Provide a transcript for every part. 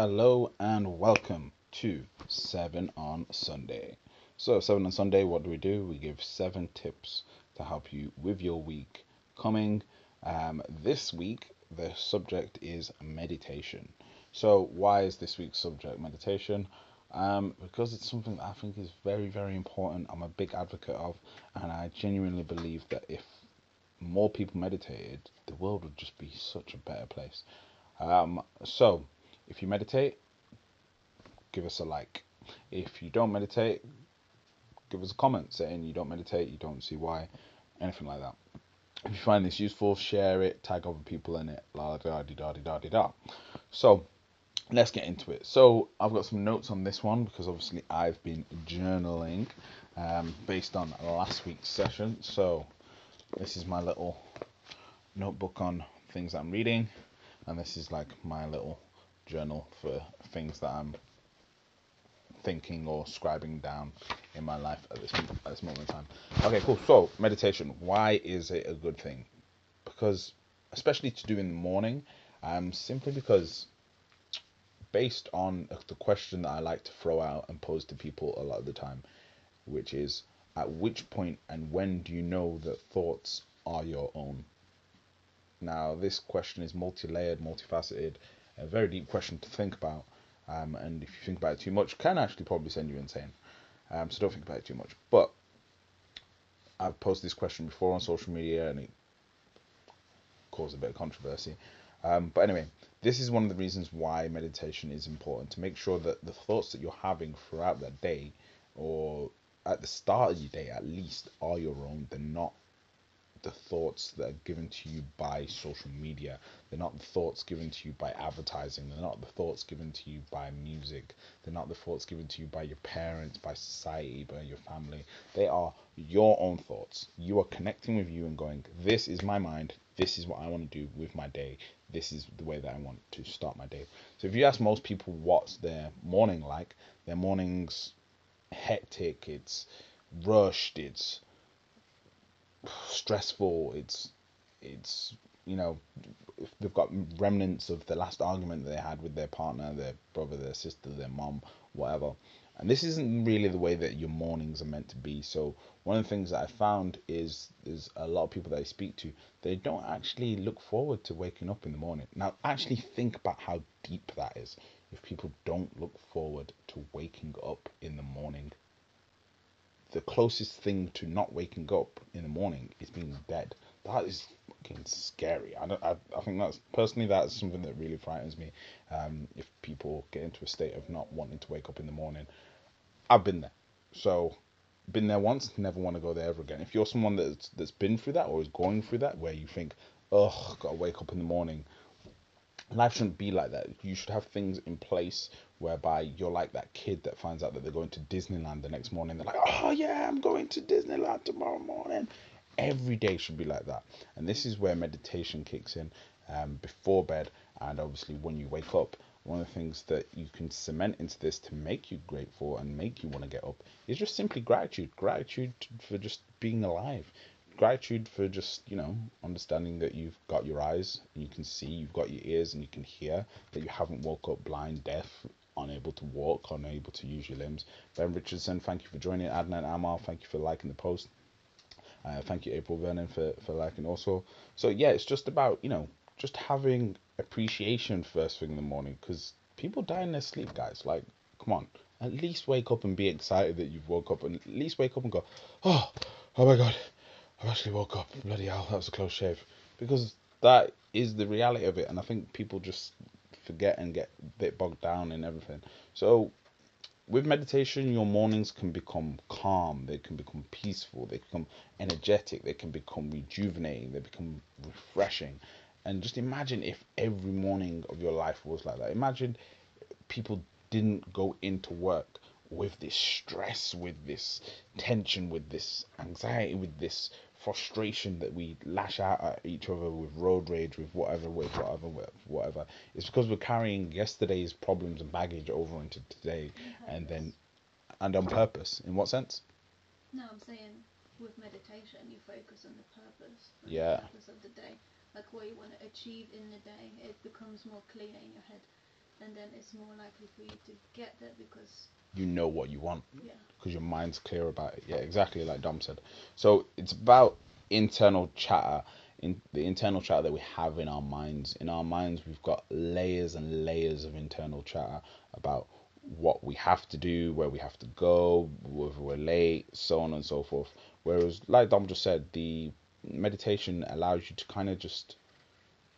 Hello and welcome to 7 on Sunday. So, 7 on Sunday, what do we do? We give 7 tips to help you with your week coming. Um, this week, the subject is meditation. So, why is this week's subject meditation? Um, because it's something that I think is very, very important. I'm a big advocate of, and I genuinely believe that if more people meditated, the world would just be such a better place. Um, so, if you meditate, give us a like. If you don't meditate, give us a comment saying you don't meditate, you don't see why, anything like that. If you find this useful, share it, tag other people in it, la da da di da di da. So, let's get into it. So, I've got some notes on this one because obviously I've been journaling um, based on last week's session. So, this is my little notebook on things I'm reading, and this is like my little journal for things that I'm thinking or scribing down in my life at this at this moment in time. Okay, cool. So meditation. Why is it a good thing? Because especially to do in the morning, um, simply because based on the question that I like to throw out and pose to people a lot of the time, which is at which point and when do you know that thoughts are your own? Now, this question is multi layered, multifaceted, a very deep question to think about. Um, and if you think about it too much, can actually probably send you insane. Um, so don't think about it too much. But I've posted this question before on social media and it caused a bit of controversy. Um, but anyway, this is one of the reasons why meditation is important to make sure that the thoughts that you're having throughout that day or at the start of your day at least are your own. They're not the thoughts that are given to you by social media. They're not the thoughts given to you by advertising. They're not the thoughts given to you by music. They're not the thoughts given to you by your parents, by society, by your family. They are your own thoughts. You are connecting with you and going, This is my mind. This is what I want to do with my day. This is the way that I want to start my day. So if you ask most people what's their morning like, their morning's hectic, it's rushed, it's stressful. It's it's you know they've got remnants of the last argument they had with their partner, their brother, their sister, their mom, whatever. And this isn't really the way that your mornings are meant to be. So one of the things that I found is there's a lot of people that I speak to, they don't actually look forward to waking up in the morning. Now actually think about how deep that is. If people don't look forward to waking up in the morning, the closest thing to not waking up in the morning is being dead. That is fucking scary. I don't. I, I think that's personally that's something that really frightens me. Um, if people get into a state of not wanting to wake up in the morning, I've been there. So, been there once. Never want to go there ever again. If you're someone that's that's been through that or is going through that, where you think, oh, gotta wake up in the morning, life shouldn't be like that. You should have things in place whereby you're like that kid that finds out that they're going to Disneyland the next morning. They're like, oh yeah, I'm going to Disneyland tomorrow morning. Every day should be like that. And this is where meditation kicks in um, before bed. And obviously, when you wake up, one of the things that you can cement into this to make you grateful and make you want to get up is just simply gratitude. Gratitude for just being alive gratitude for just you know understanding that you've got your eyes and you can see you've got your ears and you can hear that you haven't woke up blind deaf unable to walk unable to use your limbs. Ben richardson thank you for joining adnan amal. Thank you for liking the post. Uh, thank you april vernon for, for liking also. So yeah it's just about you know just having appreciation first thing in the morning because people die in their sleep guys. Like come on. At least wake up and be excited that you've woke up and at least wake up and go oh oh my god I've actually woke up. Bloody hell, that was a close shave. Because that is the reality of it, and I think people just forget and get a bit bogged down in everything. So, with meditation, your mornings can become calm, they can become peaceful, they become energetic, they can become rejuvenating, they become refreshing. And just imagine if every morning of your life was like that. Imagine people didn't go into work with this stress, with this tension, with this anxiety, with this frustration that we lash out at each other with road rage, with whatever, with whatever, with whatever. It's because we're carrying yesterday's problems and baggage over into today, and then, and on purpose. In what sense? No, I'm saying with meditation, you focus on the purpose. On yeah. The purpose of the day, like what you want to achieve in the day. It becomes more clear in your head. and then it's more likely for you to get there because You know what you want yeah, because your mind's clear about it. Yeah, exactly like Dom said. So it's about internal chatter, in the internal chatter that we have in our minds. In our minds, we've got layers and layers of internal chatter about what we have to do, where we have to go, whether we're late, so on and so forth. Whereas, like Dom just said, the meditation allows you to kind of just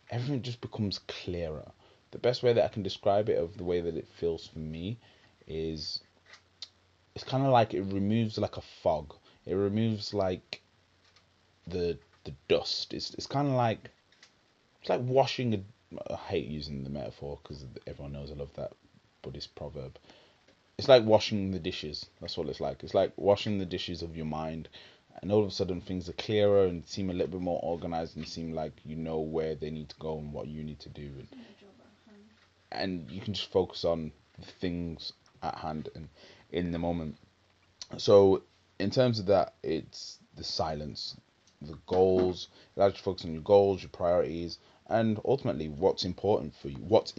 everything just becomes clearer. The best way that I can describe it, of the way that it feels for me, is it's kind of like it removes like a fog. It removes like the the dust. It's it's kind of like it's like washing a. I hate using the metaphor because everyone knows I love that Buddhist proverb. It's like washing the dishes. That's what it's like. It's like washing the dishes of your mind, and all of a sudden things are clearer and seem a little bit more organized and seem like you know where they need to go and what you need to do, and, the job at hand. and you can just focus on the things at hand and in the moment. So in terms of that, it's the silence, the goals. You to focus on your goals, your priorities, and ultimately what's important for you. What's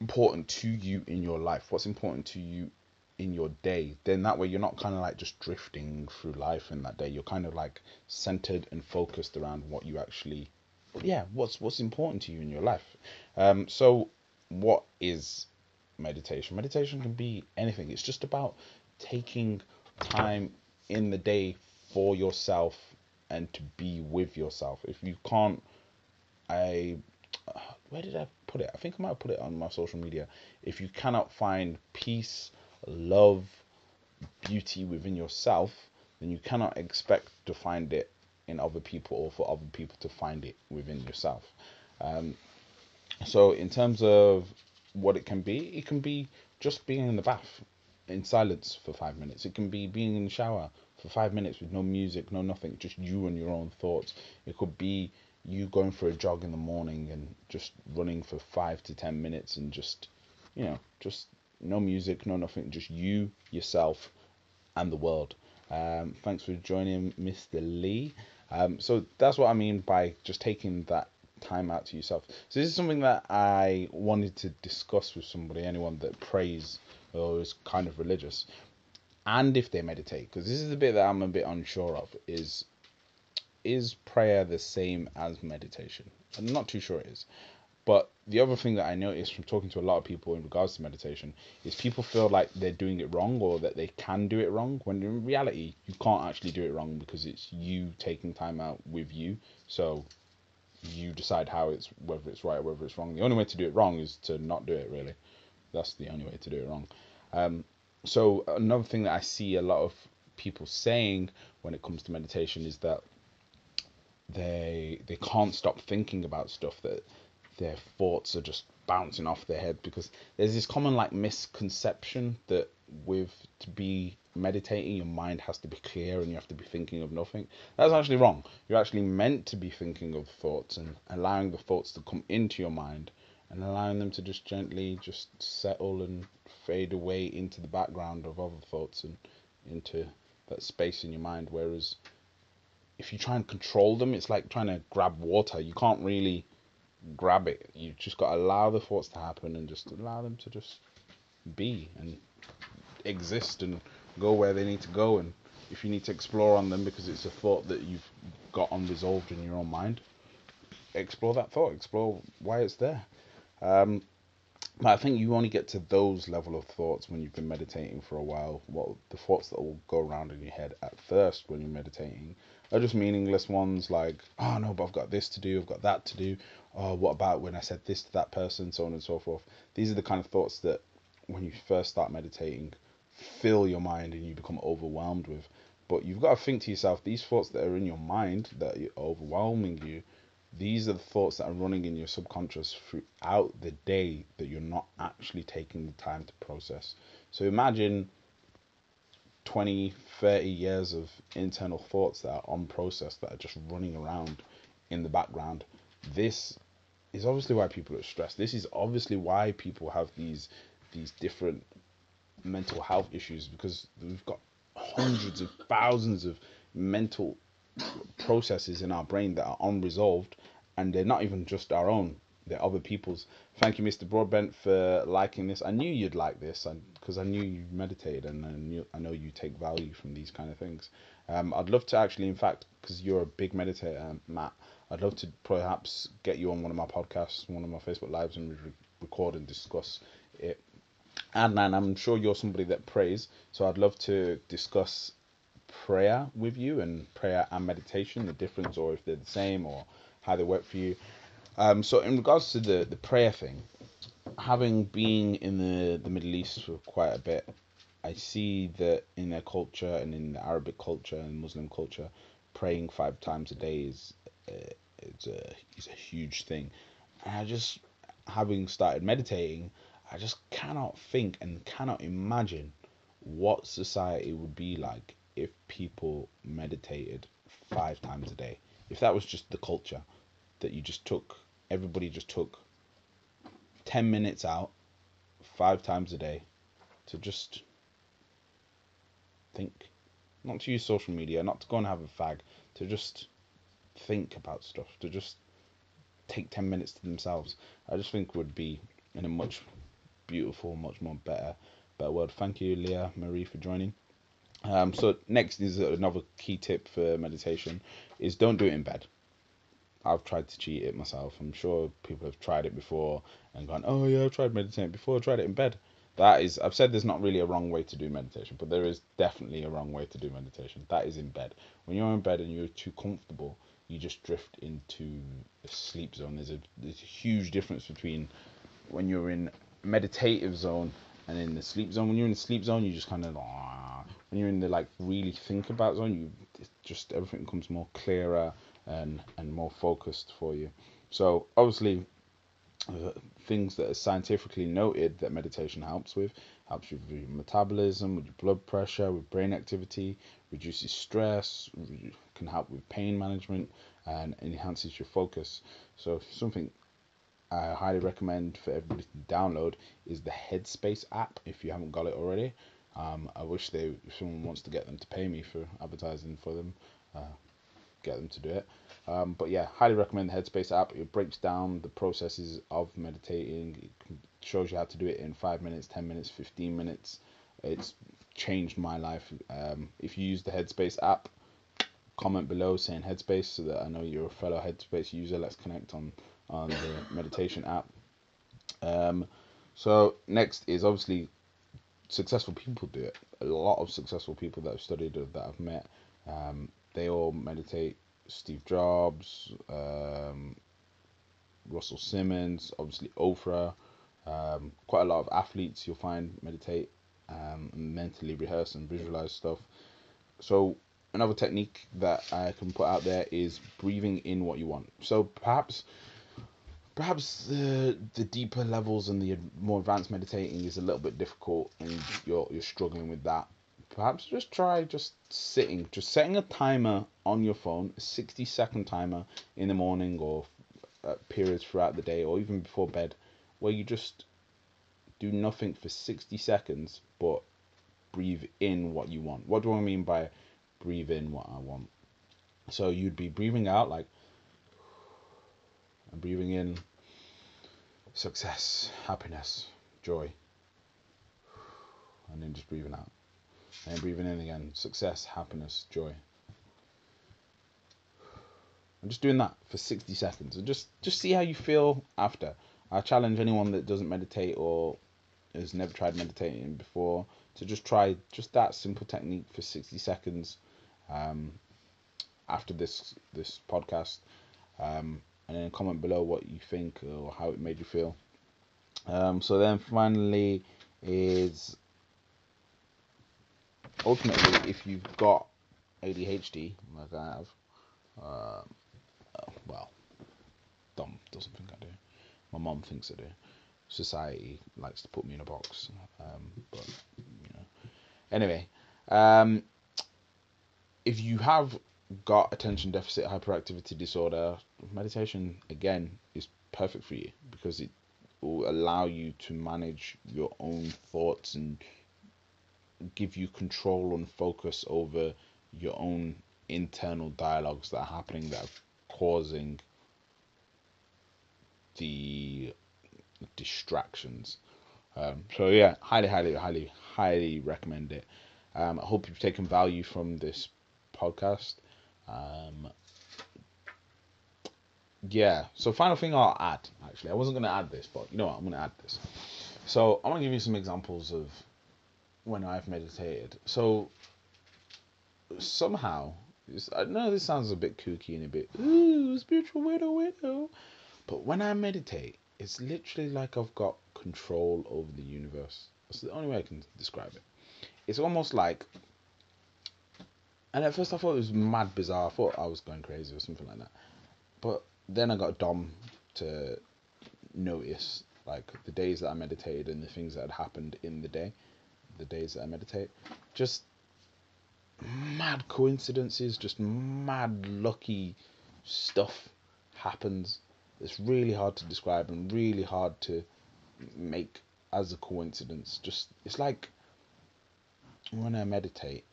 important to you in your life. What's important to you in your day. Then that way you're not kind of like just drifting through life in that day. You're kind of like centered and focused around what you actually, yeah, what's what's important to you in your life. Um, so what is meditation? Meditation can be anything. It's just about taking time in the day for yourself and to be with yourself. If you can't, I, where did I put it? I think I might have put it on my social media. If you cannot find peace, love, beauty within yourself, then you cannot expect to find it in other people or for other people to find it within yourself. Um, so, in terms of what it can be, it can be just being in the bath in silence for five minutes. It can be being in the shower for five minutes with no music, no nothing, just you and your own thoughts. It could be you going for a jog in the morning and just running for five to ten minutes and just, you know, just no music, no nothing, just you, yourself, and the world. Um, thanks for joining, Mr. Lee. Um, so that's what I mean by just taking that time out to yourself. So this is something that I wanted to discuss with somebody, anyone that prays or is kind of religious, and if they meditate, because this is the bit that I'm a bit unsure of. Is is prayer the same as meditation? I'm not too sure it is. But the other thing that I noticed from talking to a lot of people in regards to meditation is people feel like they're doing it wrong or that they can do it wrong when in reality you can't actually do it wrong because it's you taking time out with you. So you decide how it's whether it's right or whether it's wrong. The only way to do it wrong is to not do it really. That's the only way to do it wrong. Um, so another thing that I see a lot of people saying when it comes to meditation is that they they can't stop thinking about stuff that their thoughts are just bouncing off their head because there's this common like misconception that with to be meditating your mind has to be clear and you have to be thinking of nothing. That's actually wrong. You're actually meant to be thinking of thoughts and allowing the thoughts to come into your mind and allowing them to just gently just settle and fade away into the background of other thoughts and into that space in your mind. Whereas if you try and control them it's like trying to grab water. You can't really grab it. You just got to allow the thoughts to happen and just allow them to just be and exist and go where they need to go. And if you need to explore on them because it's a thought that you've got unresolved in your own mind, explore that thought, explore why it's there. Um, but I think you only get to those level of thoughts when you've been meditating for a while. What the thoughts that will go around in your head at first when you're meditating are just meaningless ones like, oh no, but I've got this to do, I've got that to do. Oh, what about when I said this to that person, so on and so forth. These are the kind of thoughts that when you first start meditating fill your mind and you become overwhelmed with. But you've got to think to yourself, these thoughts that are in your mind that are overwhelming you, these are the thoughts that are running in your subconscious throughout the day that you're not actually taking the time to process. So imagine 20, 30 years of internal thoughts that are unprocessed, that are just running around in the background. This is obviously why people are stressed. This is obviously why people have these these different mental health issues because we've got hundreds of thousands of mental processes in our brain that are unresolved and they're not even just our own they're other people's. Thank you, Mr. Broadbent, for liking this. I knew you'd like this because I knew you meditated and I knew I know you take value from these kind of things. Um, I'd love to actually, in fact, because you're a big meditator, Matt. I'd love to perhaps get you on one of my podcasts, one of my Facebook lives, and re- record and discuss it. And I'm sure you're somebody that prays, so I'd love to discuss prayer with you and prayer and meditation, the difference, or if they're the same, or how they work for you. Um, so in regards to the the prayer thing, having been in the the Middle East for quite a bit, I see that in their culture and in the Arabic culture and Muslim culture, praying five times a day is uh, it's a it's a huge thing. And I just having started meditating, I just cannot think and cannot imagine what society would be like if people meditated five times a day. If that was just the culture that you just took everybody just took 10 minutes out five times a day to just think not to use social media not to go and have a fag to just think about stuff to just take 10 minutes to themselves i just think would be in a much beautiful much more better better world thank you leah marie for joining um, so next is another key tip for meditation is don't do it in bed I've tried to cheat it myself. I'm sure people have tried it before and gone, oh yeah, I've tried meditating before. I tried it in bed. That is, I've said there's not really a wrong way to do meditation, but there is definitely a wrong way to do meditation. That is in bed. When you're in bed and you're too comfortable, you just drift into a sleep zone. There's a there's a huge difference between when you're in meditative zone and in the sleep zone. When you're in the sleep zone, you just kind of when you're in the like really think about zone, you just everything becomes more clearer and and more focused for you. So obviously, uh, things that are scientifically noted that meditation helps with helps with your metabolism, with your blood pressure, with brain activity, reduces stress, can help with pain management, and enhances your focus. So something I highly recommend for everybody to download is the Headspace app if you haven't got it already. Um, I wish they, if someone wants to get them to pay me for advertising for them, uh, get them to do it. Um, but yeah, highly recommend the Headspace app. It breaks down the processes of meditating. It shows you how to do it in five minutes, ten minutes, fifteen minutes. It's changed my life. Um, if you use the Headspace app, comment below saying Headspace so that I know you're a fellow Headspace user. Let's connect on on the meditation app. Um, so next is obviously successful people do it. A lot of successful people that I've studied or that I've met um, they all meditate. Steve Jobs, um, Russell Simmons, obviously Oprah. Um, quite a lot of athletes you'll find meditate um, mentally rehearse and visualize stuff. So another technique that I can put out there is breathing in what you want. So perhaps perhaps the the deeper levels and the more advanced meditating is a little bit difficult and you're you're struggling with that perhaps just try just sitting, just setting a timer on your phone, a 60 second timer in the morning or uh, periods throughout the day or even before bed, where you just do nothing for 60 seconds but breathe in what you want. What do I mean by breathe in what I want? So you'd be breathing out like and breathing in success, happiness, joy, and then just breathing out. And breathing in again. Success, happiness, joy. I'm just doing that for 60 seconds and just just see how you feel after. I challenge anyone that doesn't meditate or has never tried meditating before to just try just that simple technique for 60 seconds um, after this this podcast um, and then comment below what you think or how it made you feel um, so then finally is ultimately, if you've got ADHD, like I have, uh, well, Dom doesn't think I do. My mom thinks I do. Society likes to put me in a box, um, but you know. Anyway, um, if you have got attention deficit hyperactivity disorder, meditation again is perfect for you because it will allow you to manage your own thoughts and give you control and focus over your own internal dialogues that are happening that are causing the distractions. Um, so yeah, highly, highly, highly, highly recommend it. Um, I hope you've taken value from this podcast. Um, yeah. So final thing I'll add. Actually, I wasn't going to add this, but you know what? I'm going to add this. So I want to give you some examples of when I've meditated. So somehow, I know this sounds a bit kooky and a bit ooh spiritual widow widow, but when I meditate, it's literally like I've got control over the universe. That's the only way I can describe it. It's almost like, and at first I thought it was mad bizarre. I thought I was going crazy or something like that. But then I got Dom to notice like the days that I meditated and the things that had happened in the day, the days that I meditate, just mad coincidences, just mad lucky stuff happens. It's really hard to describe and really hard to make as a coincidence. Just it's like when I meditate,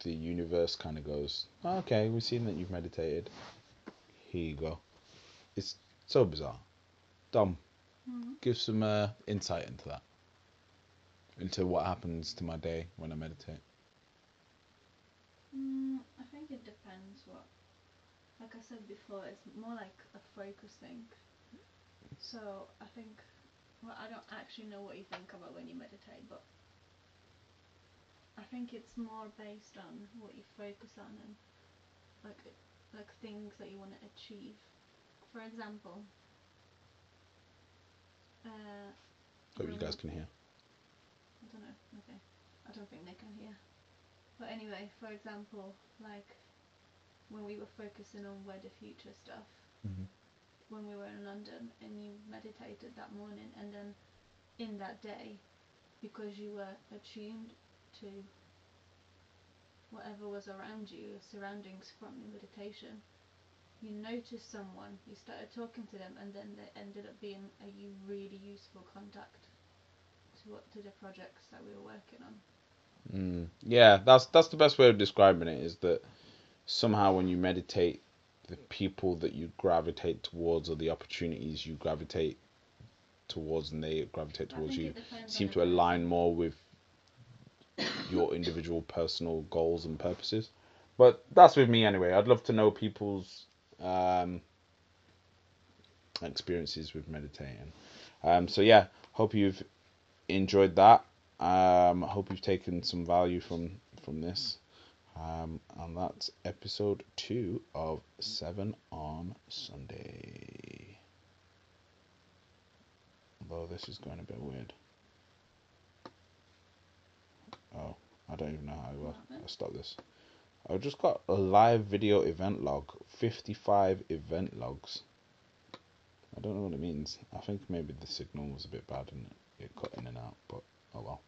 the universe kind of goes, "Okay, we've seen that you've meditated. Here you go." It's so bizarre. Dom, Mm-hmm. give some uh, insight into that, into what happens to my day when I meditate. Mm, I think it depends what. Like I said before, it's more like a focus thing. So I think, well, I don't actually know what you think about when you meditate, but I think it's more based on what you focus on and like like things that you want to achieve. For example, uh, Hope you guys can hear. I don't know. Okay. I don't think they can hear. But anyway, for example, like when we were focusing on where the future stuff, Mhm. when we were in London and you meditated that morning, and then in that day, because you were attuned to whatever was around you, your surroundings from the meditation, you noticed someone, you started talking to them, and then they ended up being a really useful contact to what to the projects that we were working on. Mm, yeah, that's that's the best way of describing it. Is that somehow when you meditate, the people that you gravitate towards or the opportunities you gravitate towards and they gravitate towards you seem to align more with your individual personal goals and purposes. But that's with me anyway. I'd love to know people's um, experiences with meditating. Um, so yeah, hope you've enjoyed that. Um, hope you've taken some value from from this. Um, and that's episode two of Seven on Sunday. Although this is going a bit weird. Oh, I don't even know how I. I'll stop this. I've just got a live video event log, 55 event logs. I don't know what it means. I think maybe the signal was a bit bad and it, it cut in and out, but oh well.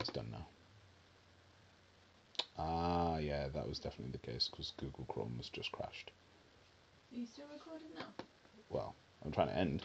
It's done now. Ah, yeah, that was definitely the case because Google Chrome was just crashed. Are you still recording now? Well, I'm trying to end.